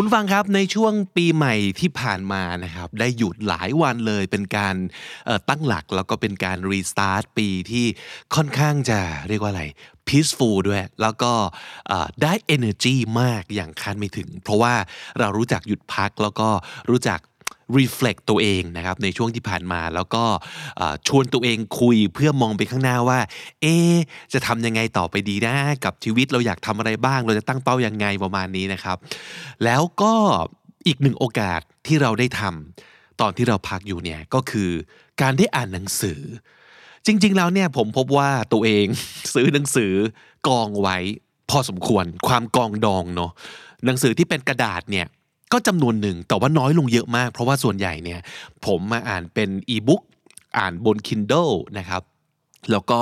คุณฟังครับในช่วงปีใหม่ที่ผ่านมานะครับได้หยุดหลายวันเลยเป็นการตั้งหลักแล้วก็เป็นการรีสตาร์ทปีที่ค่อนข้างจะเรียกว่าอะไร peaceful ด้วย แล้วก็ได้ energy มากอย่างคาดไม่ถึง เพราะว่าเรารู้จักหยุดพักแล้วก็รู้จัก reflect ตัวเองนะครับในช่วงที่ผ่านมา แล้วก็ชวนตัวเองคุยเพื่อมองไปข้างหน้าว่า เอ จะทำยังไงต่อไปดีนะ กับชีวิตเราอยากทำอะไรบ้าง เราจะตั้งเป้ายังไงประมาณนี้นะครับ แล้วก็อีกหนึ่งโอกาสที่เราได้ทำตอนที่เราพักอยู่เนี่ยก็คือการได้อ่านหนังสือ จริง ๆ แล้วเนี่ยผมพบว่าตัวเองซื้อหนังสือกองไว้ พอสมควรความกองดองเนาะหนังสือที่เป็นกระดาษเนี่ย ก็จำนวนหนึ่งแต่ว่าน้อยลงเยอะมาก เพราะว่าส่วนใหญ่เนี่ยผมมาอ่านเป็นอีบุ๊กอ่านบน Kindle นะครับ แล้วก็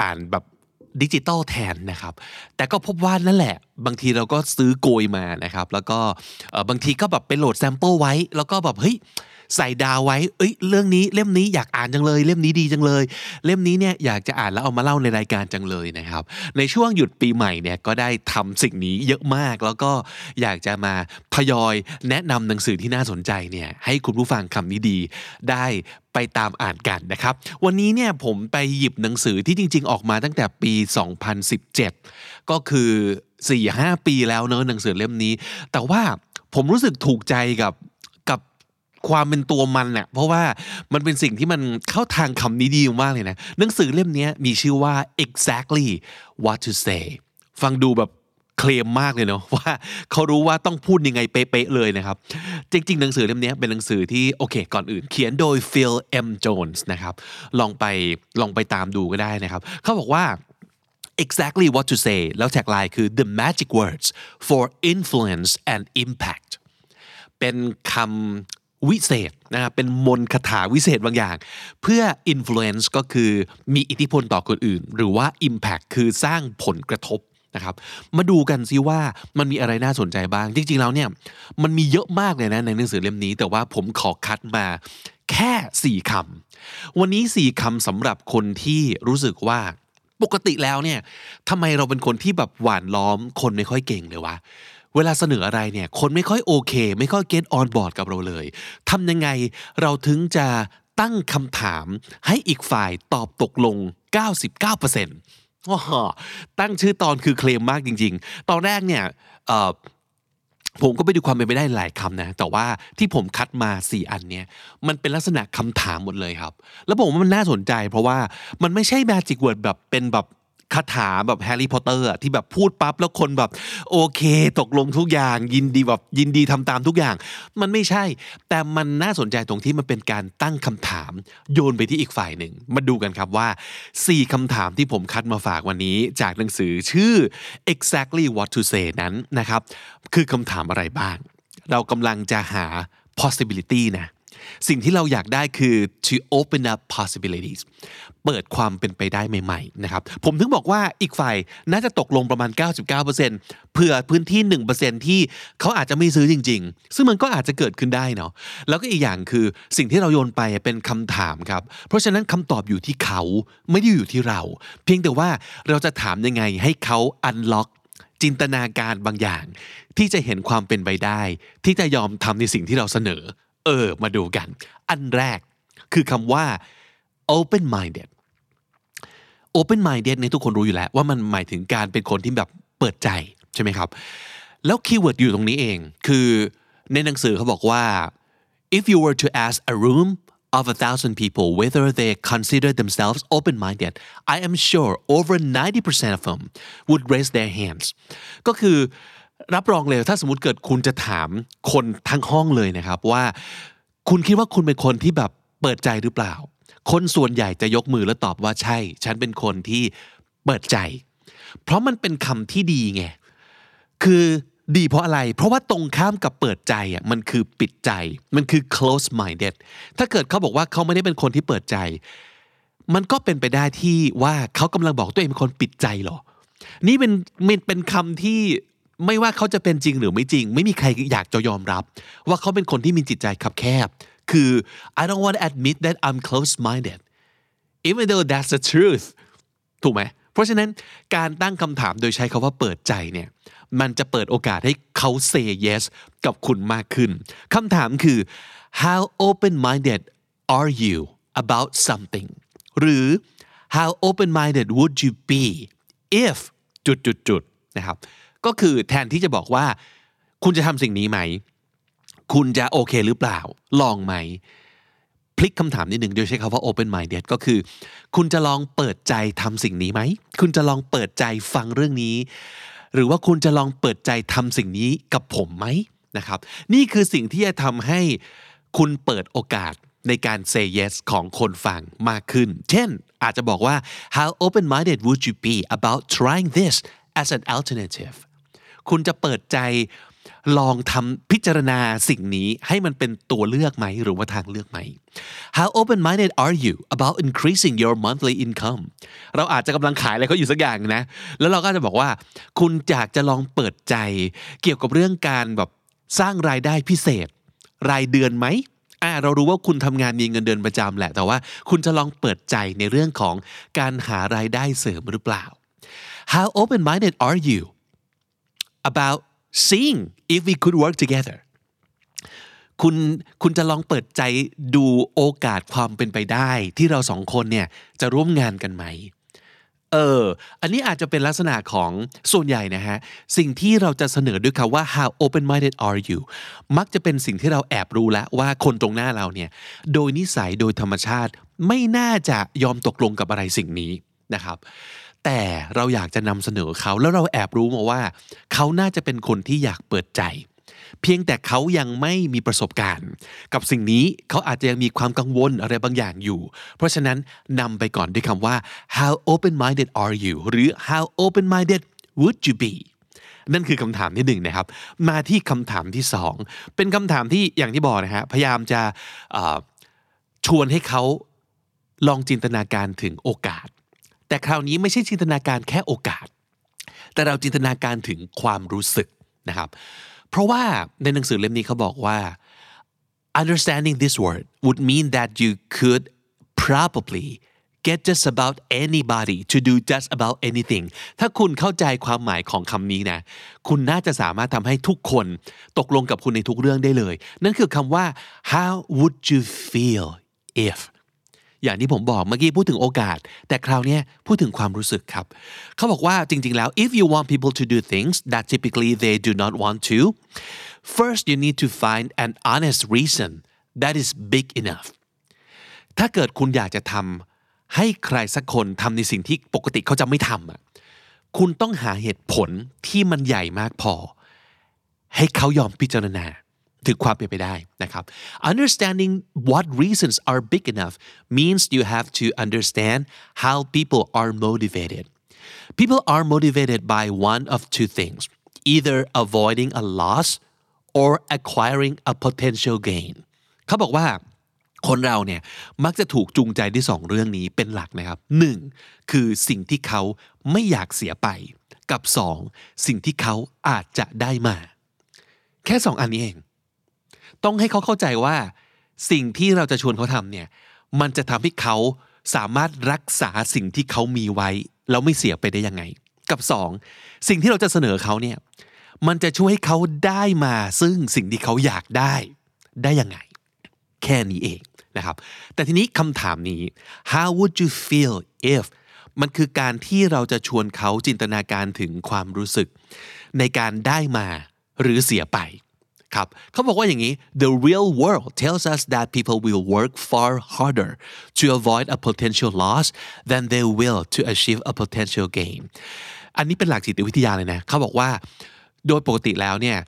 อ่านแบบดิจิตอลแทนนะครับ แต่ก็พบว่านั่นแหละ บางทีเราก็ซื้อโกยมานะครับ แล้วก็บางทีก็แบบไปโหลดแซมเปิลไว้ แล้วก็แบบเฮ้ย ใส่ดาวไว้ เอ้ย เรื่องนี้เล่มนี้อยากอ่านจังเลย เล่มนี้ดีจังเลย เล่มนี้เนี่ยอยากจะอ่านแล้วเอามาเล่าในรายการจังเลยนะครับ ในช่วงหยุดปีใหม่เนี่ยก็ได้ทำสิ่งนี้เยอะมาก แล้วก็อยากจะมาทยอยแนะนำหนังสือที่น่าสนใจเนี่ยให้คุณผู้ฟังคำนี้ดีได้ไปตามอ่านกันนะครับ วันนี้เนี่ยผมไปหยิบหนังสือที่จริง ๆ ออกมาตั้งแต่ปี 2017 ก็คือ 4-5 ปีแล้วเนอะหนังสือเล่มนี้ แต่ว่าผมรู้สึกถูกใจกับ ความเป็นตัวมันเนี่ยเพราะว่ามันเป็นสิ่งที่มันเข้าทางคำนี้ดีมากเลยนะหนังสือเล่มนี้มีชื่อว่า exactly what to say ฟังดูแบบเคลมมากเลยเนาะว่าเขารู้ว่าต้องพูดยังไงเป๊ะๆเลยนะครับ จริง ๆ หนังสือเล่มนี้เป็นหนังสือที่โอเค ก่อนอื่น เขียนโดย Phil M Jones นะครับ ลองไปลองไปตามดูก็ได้นะครับ เขาบอกว่า exactly what to say แล้วแท็กไลน์คือ the magic words for influence and impact เป็นคำ วิเศษนะครับเป็นมนต์คาถาวิเศษบางอย่าง เพื่อ influence ก็คือมีอิทธิพลต่อคนอื่น หรือว่า impact คือสร้างผลกระทบนะครับ มาดูกันซิว่ามันมีอะไรน่าสนใจบ้าง จริง ๆ แล้วเนี่ยมันมีเยอะมากเลยนะในหนังสือเล่มนี้ แต่ว่าผมขอคัดมาแค่ 4คำวันนี้ 4คำสำหรับคนที่รู้สึกว่าปกติแล้วเนี่ยทำไมเราเป็นคนที่แบบหวานล้อมคนไม่ค่อยเก่งเลยวะ เวลาเสนออะไรเนี่ยคนไม่ค่อยโอเค ไม่ค่อยเก็ตออนบอร์ดกับเราเลยทำยังไงเราถึงจะตั้งคำถามให้อีกฝ่ายตอบตกลง 99%ว้าวตั้งชื่อตอนคือเคลมมากจริง ๆ ตอนแรกเนี่ยผมก็ไปดูความเป็นไปได้หลายคำนะ แต่ว่าที่ผมคัดมา 4 อันเนี้ยมันเป็นลักษณะคำถามหมดเลยครับ แล้วผมว่ามันน่าสนใจ เพราะว่ามันไม่ใช่ magic word แบบเป็นแบบ คาถาแบบแฮร์รี่พอตเตอร์ที่แบบพูดปั๊บแล้วคนแบบ โอเค ตกลงทุกอย่าง ยินดีแบบยินดีทำตามทุกอย่าง มันไม่ใช่ แต่มันน่าสนใจตรงที่มันเป็นการตั้งคำถาม โยนไปที่อีกฝ่ายหนึ่ง มาดูกันครับว่า 4คำถามที่ผมคัดมาฝากวันนี้ จากหนังสือชื่อ exactly what to say นั้นนะครับ คือคำถามอะไรบ้าง เรากำลังจะหา possibility นะ สิ่งที่เราอยากได้คือ to open up possibilities เปิดความเป็นไปได้ใหม่ๆนะครับผมถึงบอกว่าอีกฝ่ายน่าจะตกลงประมาณ 99%เผื่อพื้นที่ 1%ที่เขาอาจจะไม่ซื้อจริง ๆ ซึ่งมันก็อาจจะเกิดขึ้นได้เนาะแล้วก็อีกอย่างคือสิ่งที่เราโยนไปเป็นคำถามครับ เพราะฉะนั้นคำตอบอยู่ที่เขาไม่ได้อยู่ที่เรา เพียงแต่ว่าเราจะถามยังไงให้เขา unlock จินตนาการบางอย่าง ที่จะเห็นความเป็นไปได้ ที่จะยอมทำในสิ่งที่เราเสนอ เออ มาดูกัน อันแรกคือคำว่า open minded open minded เนี่ยทุกคนรู้อยู่แล้ว ว่ามันหมายถึงการเป็นคนที่แบบเปิดใจใช่ไหมครับ แล้ว keyword อยู่ตรงนี้เอง คือในหนังสือเขาบอกว่า if you were to ask a room of a thousand people whether they consider themselves open-minded I am sure over 90% of them would raise their hands ก็คือ รับรองเลยถ้าสมมติเกิดคุณจะถามคนทั้งห้องเลยนะครับว่า คุณคิดว่าคุณเป็นคนที่แบบเปิดใจหรือเปล่า คนส่วนใหญ่จะยกมือแล้วตอบว่าใช่ ฉันเป็นคนที่เปิดใจ เพราะมันเป็นคำที่ดีไงคือดีเพราะอะไร เพราะว่าตรงข้ามกับเปิดใจอะมันคือปิดใจ มันคือ close minded ถ้าเกิดเขาบอกว่าเขาไม่ได้เป็นคนที่เปิดใจ มันก็เป็นไปได้ที่ว่าเขากำลังบอกตัวเองเป็นคนปิดใจหรอ นี่เป็นเป็นคำที่ ไม่ว่าเขาจะเป็นจริงหรือไม่จริง ไม่มีใครอยากจะยอมรับ ว่าเขาเป็นคนที่มีจิตใจคับแคบ คือ I don't want to admit that I'm close-minded even though that's the truth ถูกไหม เพราะฉะนั้นการตั้งคำถามโดยใช้คาว่าเปิดใจเนี่ย มันจะเปิดโอกาสให้เขา say yes กับคุณมากขึ้น คำถามคือ how open-minded are you about something หรือ how open-minded would you be if จุดจุดจุดนะครับ ก็คือแทนที่จะบอกว่า คุณจะทำสิ่งนี้ไหม คุณจะโอเคหรือเปล่า ลองไหม พลิกคำถามนิดหนึ่งโดยใช้คำว่า open minded ก็คือ คุณจะลองเปิดใจทำสิ่งนี้ไหม คุณจะลองเปิดใจฟังเรื่องนี้ หรือว่าคุณจะลองเปิดใจทำสิ่งนี้กับผมไหมนะครับ นี่คือสิ่งที่จะทำให้คุณเปิดโอกาสในการ say yes ของคนฟังมากขึ้น เช่น อาจจะบอกว่า how open minded would you be about trying this as an alternative คุณจะเปิดใจลองทำพิจารณาสิ่งนี้ให้มันเป็นตัวเลือกไหมหรือว่าทางเลือกไหม How open-minded are you about increasing your monthly income เราอาจจะกำลังขายอะไรเขาอยู่สักอย่างนะ แล้วเราก็จะบอกว่า คุณอยากจะลองเปิดใจ เกี่ยวกับเรื่องการแบบสร้างรายได้พิเศษ รายเดือนไหมอ่าเรารู้ว่าคุณทำงานมีเงินเดือนประจำแหละ แต่ว่าคุณจะลองเปิดใจในเรื่องของการหารายได้เสริมหรือเปล่า How open-minded are you about seeing if we could work together คุณคุณจะลองเปิดใจดูโอกาสความเป็นไปได้ ที่เราสองคนเนี่ยจะร่วมงานกันไหมเออ อันนี้อาจจะเป็นลักษณะของส่วนใหญ่นะฮะ สิ่งที่เราจะเสนอด้วยคำว่า how open minded are you มักจะเป็นสิ่งที่เราแอบรู้แล้วว่าคนตรงหน้าเราเนี่ย โดยนิสัยโดยธรรมชาติไม่น่าจะยอมตกลงกับอะไรสิ่งนี้นะครับ แต่เราอยากจะนำเสนอเขาแล้วเราแอบรู้มาว่า เขาน่าจะเป็นคนที่อยากเปิดใจ เพียงแต่เขายังไม่มีประสบการณ์ กับสิ่งนี้เขาอาจจะยังมีความกังวลอะไรบางอย่างอยู่ เพราะฉะนั้นนำไปก่อนด้วยคำว่า how open minded are you หรือ how open minded would you be นั่นคือคำถามที่หนึ่งนะครับ มาที่คำถามที่สองเป็นคำถามที่อย่างที่บอกนะฮะพยายามจะชวนให้เขาลองจินตนาการถึงโอกาส แต่คราวนี้ไม่ใช่จินตนาการแค่โอกาส แต่เราจินตนาการถึงความรู้สึกนะครับ เพราะว่าในหนังสือเล่มนี้เขาบอกว่า understanding this word would mean that you could probably get just about anybody to do just about anything ถ้าคุณเข้าใจความหมายของคำนี้นะ คุณน่าจะสามารถทำให้ทุกคนตกลงกับคุณในทุกเรื่องได้เลย นั่นคือคำว่า how would you feel if อย่างที่ผมบอกเมื่อกี้พูดถึงโอกาส แต่คราวนี้พูดถึงความรู้สึกครับ เขาบอกว่าจริงๆแล้ว if you want people to do things that typically they do not want to first you need to find an honest reason that is big enough ถ้าเกิดคุณอยากจะทำให้ใครสักคนทำในสิ่งที่ปกติเขาจะไม่ทำอะคุณต้องหาเหตุผลที่มันใหญ่มากพอ ให้เขายอมพิจารณา ถึงความเป็นไปได้นะครับ understanding what reasons are big enough means you have to understand how people are motivated people are motivated by one of two things either avoiding a loss or acquiring a potential gain เขาบอกว่าคนเราเนี่ยมักจะถูกจูงใจด้วยสองเรื่องนี้เป็นหลักนะครับหนึ่งคือสิ่งที่เขาไม่อยากเสียไปกับสองสิ่งที่เขาอาจจะได้มา แค่สองอันนี้เอง ต้องให้เขาเข้าใจว่า สิ่งที่เราจะชวนเขาทำเนี่ยมันจะทำให้เขาสามารถรักษาสิ่งที่เขามีไว้แล้วไม่เสียไปได้ยังไง กับสองสิ่งที่เราจะเสนอเขาเนี่ยมันจะช่วยให้เขาได้มาซึ่งสิ่งที่เขาอยากได้ได้ยังไง แค่นี้เองนะครับ แต่ทีนี้คำถามนี้ how would you feel if มันคือการที่เราจะชวนเขาจินตนาการถึงความรู้สึก ในการได้มาหรือเสียไป ครับเขาบอกว่าอย่างนี้ the real world tells us that people will work far harder to avoid a potential loss than they will to achieve a potential gain อันนี้เป็นหลักจิตวิทยาเลยนะเขาบอกว่าโดยปกติแล้วเนี่ย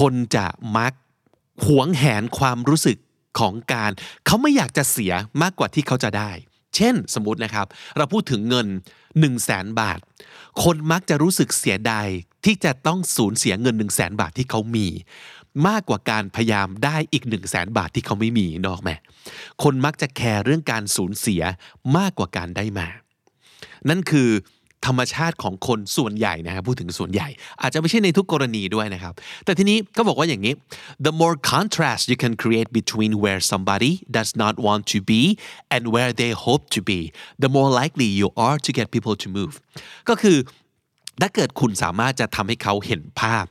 คนจะมักหวงแหนความรู้สึกของการเขาไม่อยากจะเสียมากกว่าที่เขาจะได้ เช่นสมมตินะครับ เราพูดถึงเงิน 1 0 0 0 0แสนบาท คนมักจะรู้สึกเสียดายที่จะต้องสูญเสียเงิน 1 0 0 0 0แสนบาทที่เขามี มากกว่าการพยายามได้อีก1 0 0 0 0แสนบาทที่เขาไม่มีนอกไหมคนมักจะแคร์เรื่องการสูญเสียมากกว่าการได้มา นั่นคือธรรมชาติของคนส่วนใหญ่นะครับพูดถึงส่วนใหญ่ อาจจะไม่ใช่ในทุกกรณีด้วยนะครับ แต่ทีนี้ก็บอกว่าอย่างนี้ the more contrast you can create between where somebody does not want to be and where they hope to be the more likely you are to get people to move ก็คือถ้าเกิดคุณสามารถจะทำให้เขาเห็นภาพ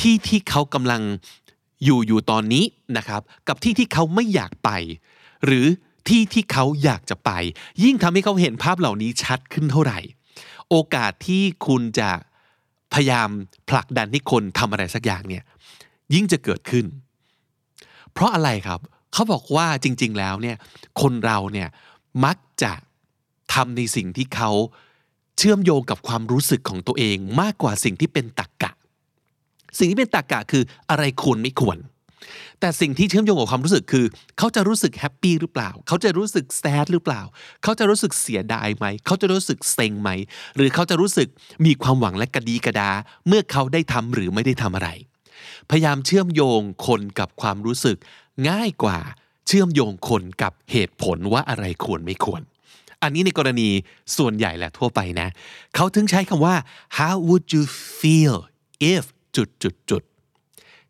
ที่ที่เขากำลังอยู่อยู่ตอนนี้นะครับ กับที่ที่เขาไม่อยากไป หรือที่ที่เขาอยากจะไป ยิ่งทำให้เขาเห็นภาพเหล่านี้ชัดขึ้นเท่าไหร่ โอกาสที่คุณจะพยายามผลักดันให้คนทำอะไรสักอย่างเนี่ยยิ่งจะเกิดขึ้น เพราะอะไรครับเขาบอกว่าจริง ๆ แล้วเนี่ยคนเราเนี่ยมักจะทำในสิ่งที่เขาเชื่อมโยงกับความรู้สึกของตัวเองมากกว่าสิ่งที่เป็นตรกกะ สิ่งที่เป็นตรกกะคืออะไรควรไม่ควร แต่สิ่งที่เชื่อมโยงกับความรู้สึกคือ เขาจะรู้สึกแฮปปี้หรือเปล่า เขาจะรู้สึกแซดหรือเปล่า เขาจะรู้สึกเสียดายไหม เขาจะรู้สึกเซ็งไหม หรือเขาจะรู้สึกมีความหวังและกระดีกระดา เมื่อเขาได้ทำหรือไม่ได้ทำอะไร พยายามเชื่อมโยงคนกับความรู้สึก ง่ายกว่าเชื่อมโยงคนกับเหตุผลว่าอะไรควรไม่ควรอันนี้ในกรณีส่วนใหญ่แหละทั่วไปนะ เขาถึงใช้คำว่า how would you feel if จุดจุดจุด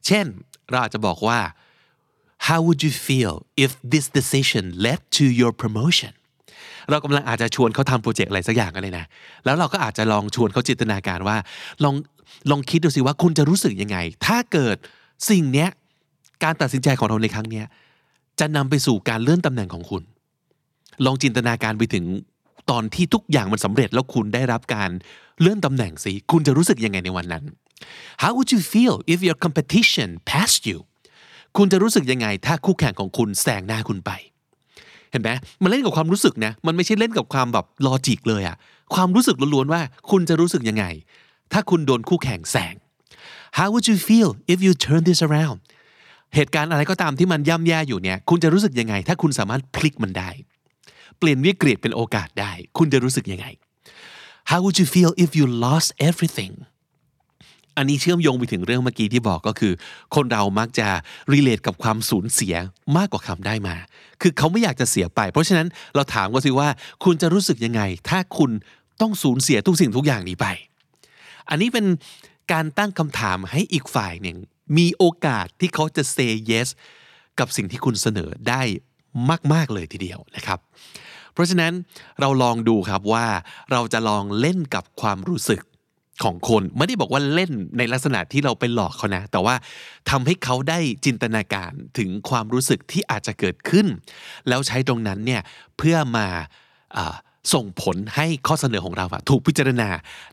เช่น เราอาจจะบอกว่า how would you feel if this decision led to your promotion เรากำลังอาจจะชวนเขาทำโปรเจกต์อะไรสักอย่างกันเลยนะ แล้วเราก็อาจจะลองชวนเขาจินตนาการว่า ลองลองคิดดูสิว่าคุณจะรู้สึกยังไง ถ้าเกิดสิ่งเนี้ยการตัดสินใจของเราในครั้งเนี้ยจะนำไปสู่การเลื่อนตำแหน่งของคุณ ลองจินตนาการไปถึงตอนที่ทุกอย่างมันสำเร็จแล้วคุณได้รับการเลื่อนตำแหน่งสิ คุณจะรู้สึกยังไงในวันนั้น How would you feel if your competition passed you คุณจะรู้สึกยังไงถ้าคู่แข่งของคุณแซงหน้าคุณไป เห็นไหมมันเล่นกับความรู้สึกนะ มันไม่ใช่เล่นกับความแบบลอจิกเลยอะความรู้สึกล้วนๆว่าคุณจะรู้สึกยังไง ถ้าคุณโดนคู่แข่งแซง How would you feel if you turn this around เหตุการณ์อะไรก็ตามที่มันย่ำแย่อยู่เนี่ย คุณจะรู้สึกยังไง ถ้าคุณสามารถพลิกมันได้ เปลี่ยนวิกฤตเป็นโอกาสได้ คุณจะรู้สึกยังไง How would you feel if you lost everything อันนี้เชื่อมโยงไปถึงเรื่องเมื่อกี้ที่บอกก็คือ คนเรามักจะ relate กับความสูญเสียมากกว่าคำได้มา คือเขาไม่อยากจะเสียไป เพราะฉะนั้นเราถามก็สิว่า คุณจะรู้สึกยังไง ถ้าคุณต้องสูญเสียทุกสิ่งทุกอย่างนี้ไป อันนี้เป็นการตั้งคำถามให้อีกฝ่ายหนึ่งมีโอกาสที่เขาจะ say yes กับสิ่งที่คุณเสนอได้มาก ๆ เลยทีเดียวนะครับ เพราะฉะนั้นเราลองดูครับว่าเราจะลองเล่นกับความรู้สึก ของคนไม่ได้บอกว่าเล่นในลักษณะที่เราไปหลอกเขานะ แต่ว่าทำให้เขาได้จินตนาการถึงความรู้สึกที่อาจจะเกิดขึ้น แล้วใช้ตรงนั้นเนี่ยเพื่อมาส่งผลให้ข้อเสนอของเราถูกพิจารณา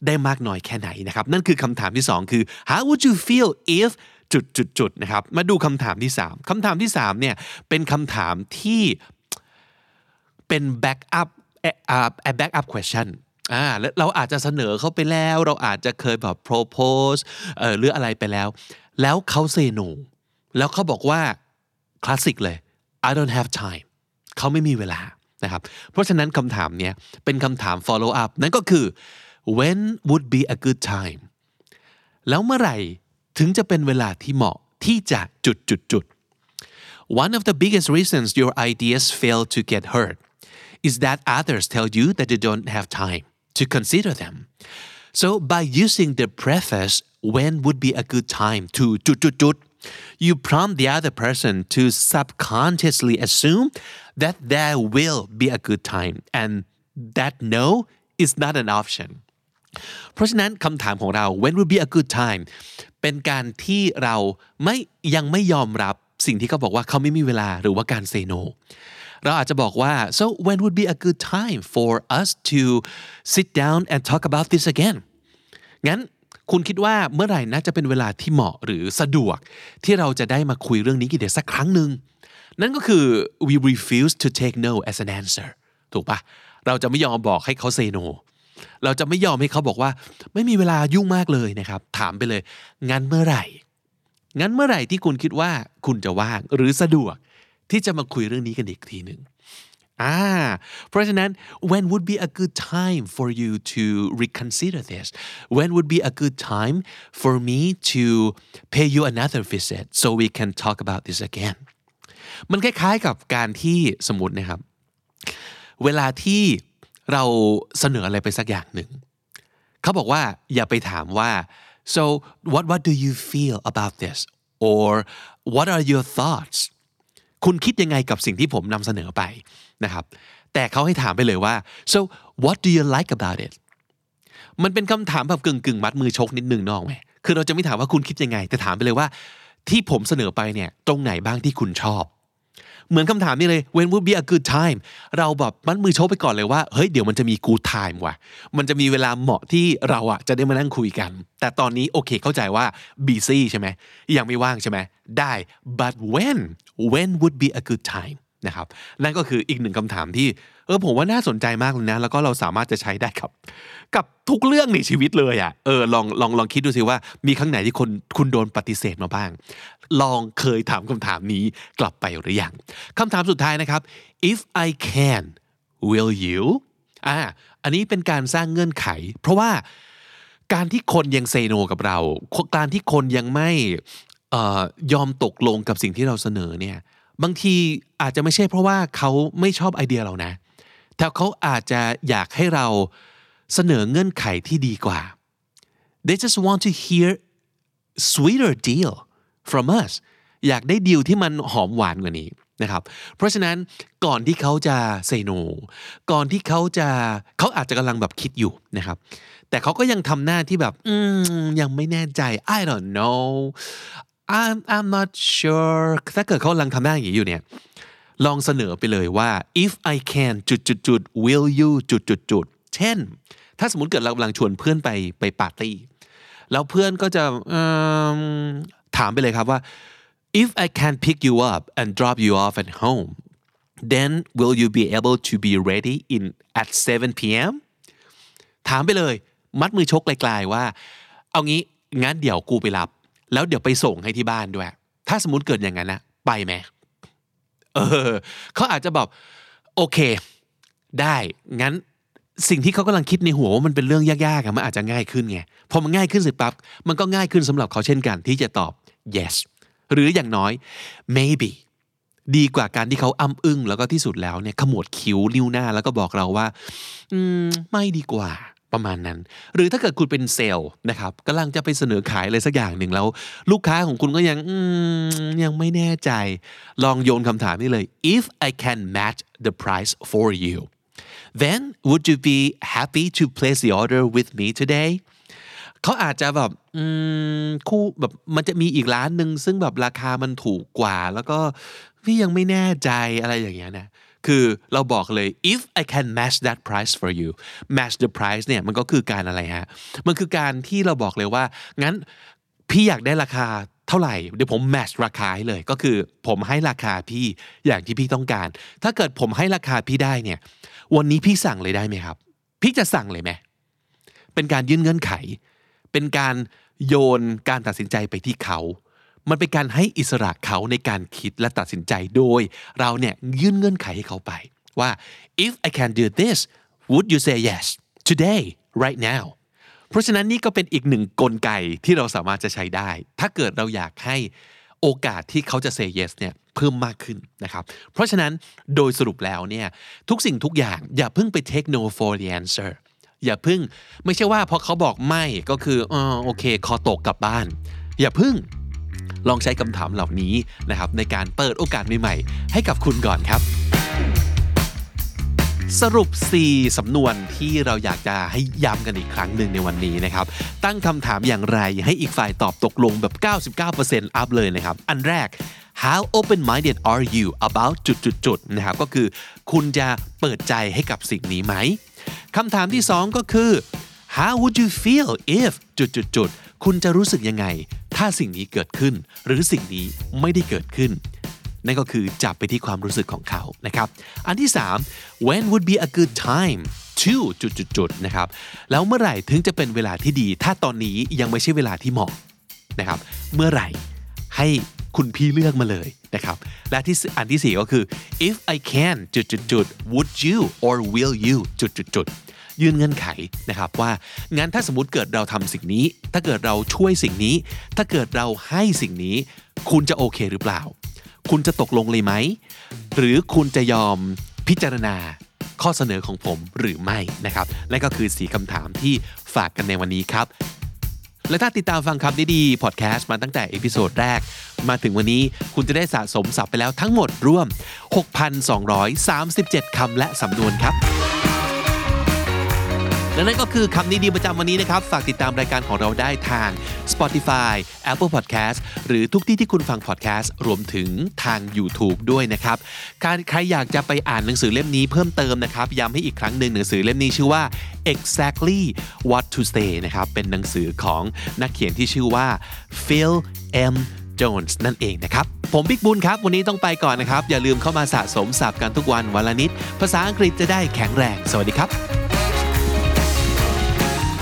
ได้มากน้อยแค่ไหนนะครับ นั่นคือคำถามที่สองคือ how would you feel if จุดจุดจุดนะครับ มาดูคำถามที่สามคำถามที่สามเนี่ยเป็นคำถามที่เป็น back up a back up question อ่าแล้วเราอาจจะเสนอเขาไปแล้ว เราอาจจะเคยแบบ propose เอ่อหรืออะไรไปแล้ว แล้วเขาเซโนแล้วเขาบอกว่าคลาสสิกเลย I don't have time เขาไม่มีเวลานะครับ เพราะฉะนั้นคำถามเนี้ยเป็นคำถาม follow up นั่นก็คือ when would be a good time แล้วเมื่อไหร่ถึงจะเป็นเวลาที่เหมาะที่จะจุดจุดจุด One of the biggest reasons your ideas fail to get heard is that others tell you that they don't have time to consider them. So by using the preface when would be a good time to jut, jut, jut, you prompt the other person to subconsciously assume that there will be a good time and that no is not an option. เพราะฉะนั้นคำถามของเรา when would be a good time เป็นการที่เราไม่ยังไม่ยอมรับสิ่งที่เขาบอกว่าเขาไม่มีเวลาหรือว่าการ say no เราอาจจะบอกว่า so when would be a good time for us to sit down and talk about this again งั้นคุณคิดว่าเมื่อไหร่น่าจะเป็นเวลาที่เหมาะหรือสะดวก ที่เราจะได้มาคุยเรื่องนี้กันเดี๋ยวสักครั้งหนึ่งนั่นก็คือ we refuse to take no as an answer ถูกปะเราจะไม่ยอมบอกให้เขา say no เราจะไม่ยอมให้เขาบอกว่า ไม่มีเวลายุ่งมากเลยนะครับ ถามไปเลย งั้นเมื่อไหร่ งั้นเมื่อไหร่ที่คุณคิดว่าคุณจะว่างหรือสะดวก ที่จะมาคุยเรื่องนี้กันอีกทีหนึ่งอ่าเพราะฉะนั้น when would be a good time for you to reconsider this when would be a good time for me to pay you another visit so we can talk about this again มันคล้ายๆกับการที่สมมตินะครับ เวลาที่เราเสนออะไรไปสักอย่างหนึ่ง เขาบอกว่าอย่าไปถามว่า so what what do you feel about this or what are your thoughts คุณคิดยังไงกับสิ่งที่ผมนำเสนอไปนะครับ แต่เขาให้ถามไปเลยว่า so what do you like about it มันเป็นคำถามแบบกึ่งกึ่งมัดมือชกนิดนึงนอกไหมคือเราจะไม่ถามว่าคุณคิดยังไง แต่ถามไปเลยว่า ที่ผมเสนอไปเนี่ยตรงไหนบ้างที่คุณชอบ เหมือนคำถามนี้เลย when would be a good time เราแบบมัดมือโชกไปก่อนเลยว่า เฮ้ยเดี๋ยวมันจะมี good time ว่ะ มันจะมีเวลาเหมาะที่เราอะจะได้มานั่งคุยกัน แต่ตอนนี้โอเคเข้าใจว่า busy ใช่ไหมยังไม่ว่างใช่ไหมได้ but when when would be a good time นะครับนั่นก็คืออีกหนึ่งคำถามที่เออผมว่าน่าสนใจมากเลยนะ แล้วก็เราสามารถจะใช้ได้กับ กับทุกเรื่องในชีวิตเลยอะ่ะเออลองลองลองคิดดูสิว่ามีครั้งไหนที่คนคุณโดนปฏิเสธมาบ้าง ลองเคยถามคำถามนี้กลับไปหรือยังคำถามสุดท้ายนะครับ if I can will you อ่าอันนี้เป็นการสร้างเงื่อนไข เพราะว่าการที่คนยังเซโนกับเรา การที่คนยังไม่ออยอมตกลงกับสิ่งที่เราเสนอเนี่ย บางทีอาจจะไม่ใช่เพราะว่าเขาไม่ชอบไอเดียเรานะ แต่เขาอาจจะอยากให้เราเสนอเงื่อนไขที่ดีกว่า they just want to hear sweeter deal from us อยากได้ดีลที่มันหอมหวานกว่านี้นะครับ เพราะฉะนั้นก่อนที่เขาจะเซโน ก่อนที่เขาจะเขาอาจจะกำลังแบบคิดอยู่นะครับ แต่เขาก็ยังทำหน้าที่แบบ อืม ยังไม่แน่ใจ I don't know I'm I'm not sure ถ้าเกิดเขากำลังทำหน้าอย่างนี้อยู่เนี่ย ลองเสนอไปเลยว่า if I can จุดจุดจุด will you จุดจุดจุดเช่น ถ้าสมมติเกิดเรากำลังชวนเพื่อนไปไปปาร์ตี้ แล้วเพื่อนก็จะถามไปเลยครับว่า if I can pick you up and drop you off at home then will you be able to be ready in at 7 p.m. ถามไปเลย มัดมือชกไกลๆว่า เอางี้งั้นเดี๋ยวกูไปรับ แล้วเดี๋ยวไปส่งให้ที่บ้านด้วย ถ้าสมมติเกิดอย่างนั้นนะไปไหมเออเขาอาจจะบอกโอเค ได้งั้นสิ่งที่เขากำลังคิดในหัวว่ามันเป็นเรื่องยากๆอะมันอาจจะง่ายขึ้นไงพอมันง่ายขึ้นเสร็จปั๊บมันก็ง่ายขึ้นสำหรับเขาเช่นกันที่จะตอบ yes หรืออย่างน้อย maybe ดีกว่าการที่เขาอ้ำอึ้งแล้วก็ที่สุดแล้วเนี่ยขมวดคิ้วนิ้วหน้าแล้วก็บอกเราว่า อืม ไม่ดีกว่า ประมาณนั้น หรือถ้าเกิดคุณเป็นเซลล์นะครับกำลังจะไปเสนอขายอะไรสักอย่างหนึ่งแล้ว ลูกค้าของคุณก็ยังยังไม่แน่ใจ ลองโยนคำถามนี้เลย if I can match the price for you then would you be happy to place the order with me today เขาอาจจะแบบคู่แบบมันจะมีอีกร้านหนึ่งซึ่งแบบราคามันถูกกว่า แล้วก็พี่ยังไม่แน่ใจอะไรอย่างเงี้ยนะ คือเราบอกเลย if I can match that price for you match the price เนี่ยมันก็คือการอะไรฮะ มันคือการที่เราบอกเลยว่า งั้นพี่อยากได้ราคาเท่าไหร่ เดี๋ยวผม match ราคาให้เลย ก็คือผมให้ราคาพี่อย่างที่พี่ต้องการ ถ้าเกิดผมให้ราคาพี่ได้เนี่ย วันนี้พี่สั่งเลยได้ไหมครับ พี่จะสั่งเลยไหมเป็นการยื่นเงื่อนไข เป็นการโยนการตัดสินใจไปที่เขา มันเป็นการให้อิสระเขาในการคิดและตัดสินใจโดย เราเนี่ยยื่นเงื่อนไขให้เขาไปว่า if I can do this would you say yes today right now เพราะฉะนั้นนี่ก็เป็นอีกหนึ่งกลไกที่เราสามารถจะใช้ได้ ถ้าเกิดเราอยากให้โอกาสที่เขาจะ say yes เนี่ยเพิ่มมากขึ้นนะครับ เพราะฉะนั้นโดยสรุปแล้วเนี่ยทุกสิ่งทุกอย่างอย่าเพิ่งไป take no for the answer อย่าเพิ่งไม่ใช่ว่าพอเขาบอกไม่ก็คืออ๋อโอเค คอตกกลับบ้าน อย่าเพิ่ง ลองใช้คำถามเหล่านี้นะครับในการเปิดโอกาสใหม่ๆให้กับคุณก่อนครับ สรุป 4 สำนวนที่เราอยากจะให้ย้ำกันอีกครั้งหนึ่งในวันนี้นะครับ ตั้งคำถามอย่างไรให้อีกฝ่ายตอบตกลงแบบ 99%อัพเลยนะครับ อันแรก how open minded are you about จุดๆนะครับก็คือคุณจะเปิดใจให้กับสิ่งนี้ไหมคำถามที่ 2 ก็คือ how would you feel if จุดๆคุณจะรู้สึกยังไง ถ้าสิ่งนี้เกิดขึ้น หรือสิ่งนี้ไม่ได้เกิดขึ้น นั่นก็คือจับไปที่ความรู้สึกของเขานะครับ อันที่ 3 when would be a good time to จุดๆนะครับ แล้วเมื่อไหร่ถึงจะเป็นเวลาที่ดี ถ้าตอนนี้ยังไม่ใช่เวลาที่เหมาะนะครับ เมื่อไหร่ให้คุณพี่เลือกมาเลยนะครับ และที่อันที่สี่ก็คือ if I can จุดจุดจุด would you or will you จุดจุดจุด ยื่นเงื่อนไขนะครับว่างั้นถ้าสมมติเกิดเราทำสิ่งนี้ ถ้าเกิดเราช่วยสิ่งนี้ ถ้าเกิดเราให้สิ่งนี้ คุณจะโอเคหรือเปล่า คุณจะตกลงเลยไหม หรือคุณจะยอมพิจารณาข้อเสนอของผมหรือไม่นะครับและก็คือสี่คำถามที่ฝากกันในวันนี้ครับ และถ้าติดตามฟังคำนี้ดีพอดแคสต์มาตั้งแต่ episode แรก มาถึงวันนี้คุณจะได้สะสมศัพท์ไปแล้วทั้งหมดรวม 6,237คำและสำนวนครับ และนั่นก็คือคำนี้ดีประจำวันนี้นะครับ ฝากติดตามรายการของเราได้ทาง Spotify Apple Podcast หรือทุกที่ที่คุณฟัง podcast รวมถึงทาง YouTube ด้วยนะครับการใครอยากจะไปอ่านหนังสือเล่มนี้เพิ่มเติมนะครับย้ำให้อีกครั้งหนึ่งหนังสือเล่มนี้ชื่อว่า exactly what to say นะครับ เป็นหนังสือของนักเขียนที่ชื่อว่า Phil M Jones นั่นเองนะครับ ผมบิ๊กบุญครับ วันนี้ต้องไปก่อนนะครับ อย่าลืมเข้ามาสะสมศัพท์กันทุกวันวันละนิด ภาษาอังกฤษจะได้แข็งแรง สวัสดีครับ